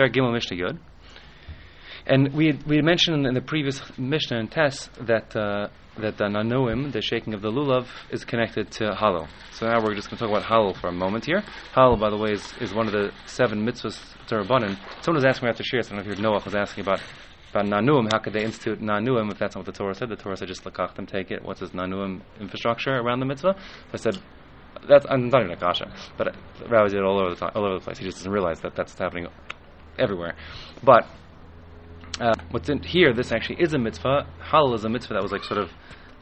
Fair Gimel Mishnah Yud. And we had, we mentioned in the previous Mishnah and Tess that uh, that the nanuim, the shaking of the lulav, is connected to Hallel. So now we're just going to talk about Hallel for a moment here. Hallel, by the way, is, is one of the seven mitzvahs to Rabbanan. Someone was asking me after Shir, I don't know if you heard Noah was asking about about nanuim. How could they institute nanuim if that's not what the Torah said? The Torah said just lakach them, take it. What's this nanuim infrastructure around the mitzvah? I said that's I'm not even a kasha, but rabbis did it all over the time, all over the place. He just doesn't realize that that's happening everywhere. But uh, what's in here, this actually is a mitzvah. Hallel is a mitzvah that was like sort of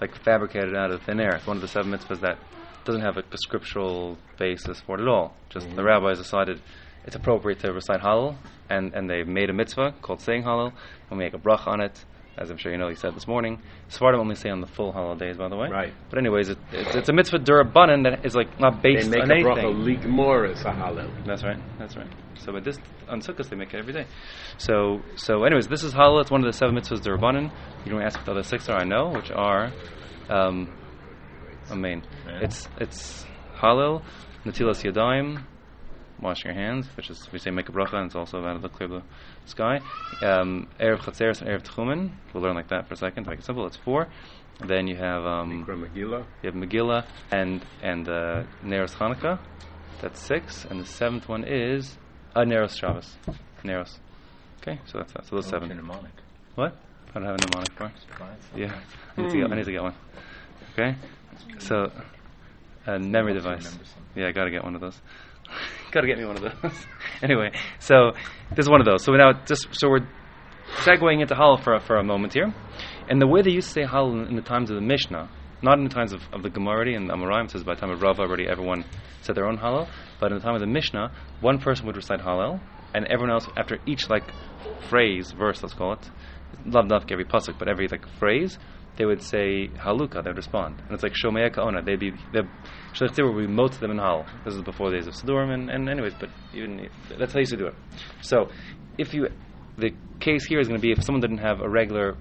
like fabricated out of thin air. It's one of the seven mitzvahs that doesn't have a scriptural basis for it at all. Just mm-hmm. the rabbis decided it's appropriate to recite Hallel, and, and they've made a mitzvah called saying Hallel, and we make a brach on it, as I'm sure you know, he said this morning. Sephardim only say on the full holidays, by the way. Right. But anyways, it, it's, it's, a mitzvah durabanan that is like not based on anything. they make a. Bracha, is a Hallel. That's right. That's right. So, but this on Sukkot they make it every day. So, so anyways, this is Hallel. It's one of the seven mitzvahs durabanan. You don't ask what the other six are. I know, which are, um, main. Yeah. It's it's Hallel, natilas yadayim, washing your hands, which is we say make a bracha, and it's also about of the clear blue sky. Um, erev chatzeres and erev tchumen. We'll learn like that for a second. To make it simple, it's four. Then you have um, Megillah. You have Megillah and and uh, Neros Hanukkah. That's six, and the seventh one is uh, Neros Shabbos. Neros. Okay, so that's that. So those oh, seven. Mnemonic. What? I don't have a mnemonic for. Yeah, I need, to get, I need to get one. Okay, so a memory device. Yeah, I got to get one of those. Got to get me one of those. anyway, so this is one of those. So now just so we're segueing into Hallel for for a moment here, and the way they used to say Hallel in, in the times of the Mishnah, not in the times of, of the Gemara and the Amoraim, says by the time of Rava already everyone said their own Hallel, but in the time of the Mishnah, one person would recite Hallel, and everyone else after each like phrase, verse, let's call it, not enough every pasuk, but every like phrase, they would say haluka, they would respond. And it's like shomeya kaona, they'd be, the shlichtir would be mot them in hal. This is before the days of Sidurim, and, and anyways, but even, that's how you used to do it. So, if you, the case here is going to be if someone didn't have a regular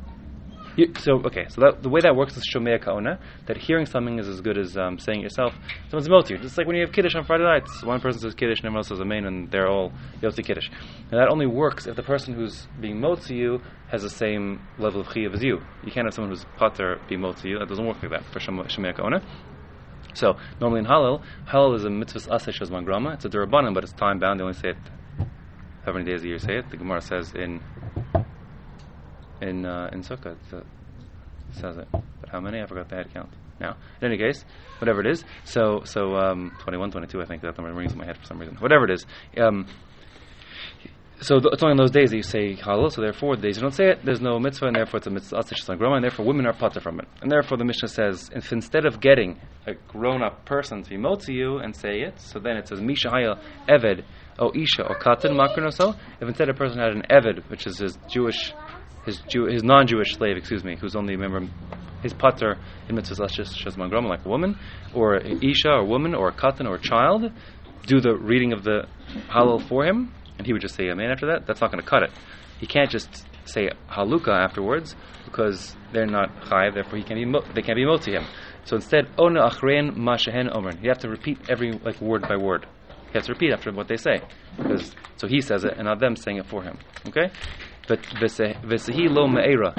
you, so okay, so that, the way that works is shomea kaona. That hearing something is as good as um, saying it yourself. Someone's moti. Just like when you have kiddush on Friday nights, one person says kiddush and everyone else says amen, and they're all yotzi kiddush. And that only works if the person who's being moti you has the same level of chiyuv as you. You can't have someone who's pater be moti you. That doesn't work like that for shomea kaona. So normally in Hallel, Hallel is a mitzvah asesh as grama. It's a durabanan, but it's time bound. They only say it how many days a year say it. The Gemara says in in uh, in Sukkah. It says it, but how many? I forgot the head count. Now, in any case, whatever it is, so so um, 21, 22, I think that number rings in my head for some reason. Whatever it is, um, so th- it's only on those days that you say Hallel. So therefore, the days you don't say it, there's no mitzvah, and therefore it's a mitzvah groma, and therefore women are potter from it. And therefore the Mishnah says, if instead of getting a grown-up person to be motzi you and say it, so then it says misha haya eved o isha or katan makron so. If instead a person had an eved, which is his Jewish his Jew, his non-Jewish slave, excuse me, who's only a member, his pater in grama, like a woman, or an isha, or a woman, or a katan, or a child, do the reading of the Hallel for him, and he would just say amen after that. That's not going to cut it. He can't just say haluka afterwards because they're not chayiv, therefore he can be they can't be moti him. So instead, ona achrein mashahen omrin. You have to repeat every like word by word. You have to repeat after what they say, because so he says it and not them saying it for him. Okay, v'sehi lo me'era,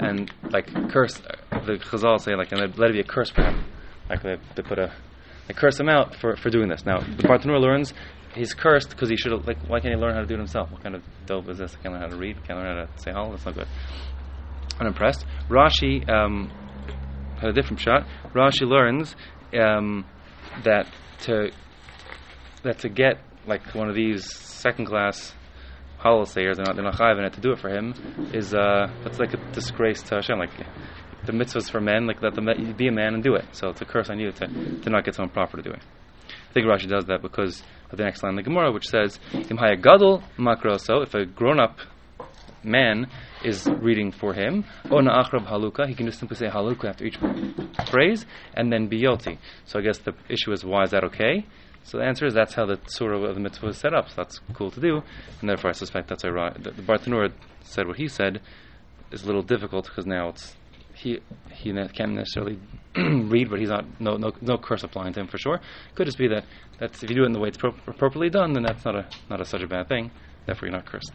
and like curse, the Chazal say like, and let it be a curse for him, like they, they put a, they curse him out for, for doing this. Now the Bartenura learns he's cursed because he should like why can't he learn how to do it himself? What kind of dope is this? I can't learn how to read, can't learn how to say hal. That's not good. Unimpressed. Rashi um, had a different shot. Rashi learns um, that to that to get like one of these second class Hallel sayers, they're not they're not chayiv to do it for him is uh, that's like a disgrace to Hashem. Like the mitzvahs for men, like let them be a man and do it. So it's a curse on you to, to not get someone proper to do it. I think Rashi does that because of the next line in the Gemara, which says, "Im gadol makroso." If a grown-up man is reading for him, ona achrav haluka, he can just simply say haluka after each phrase, and then be yoti. So I guess the issue is, why is that okay? So the answer is that's how the surah of the mitzvah is set up. So that's cool to do, and therefore I suspect that's why the, the Bartenura said what he said is a little difficult because now it's he he can't necessarily read, but he's not no no no curse applying to him for sure. Could just be that that's if you do it in the way it's pro- appropriately done, then that's not a not a, such a bad thing. Therefore, you're not cursed.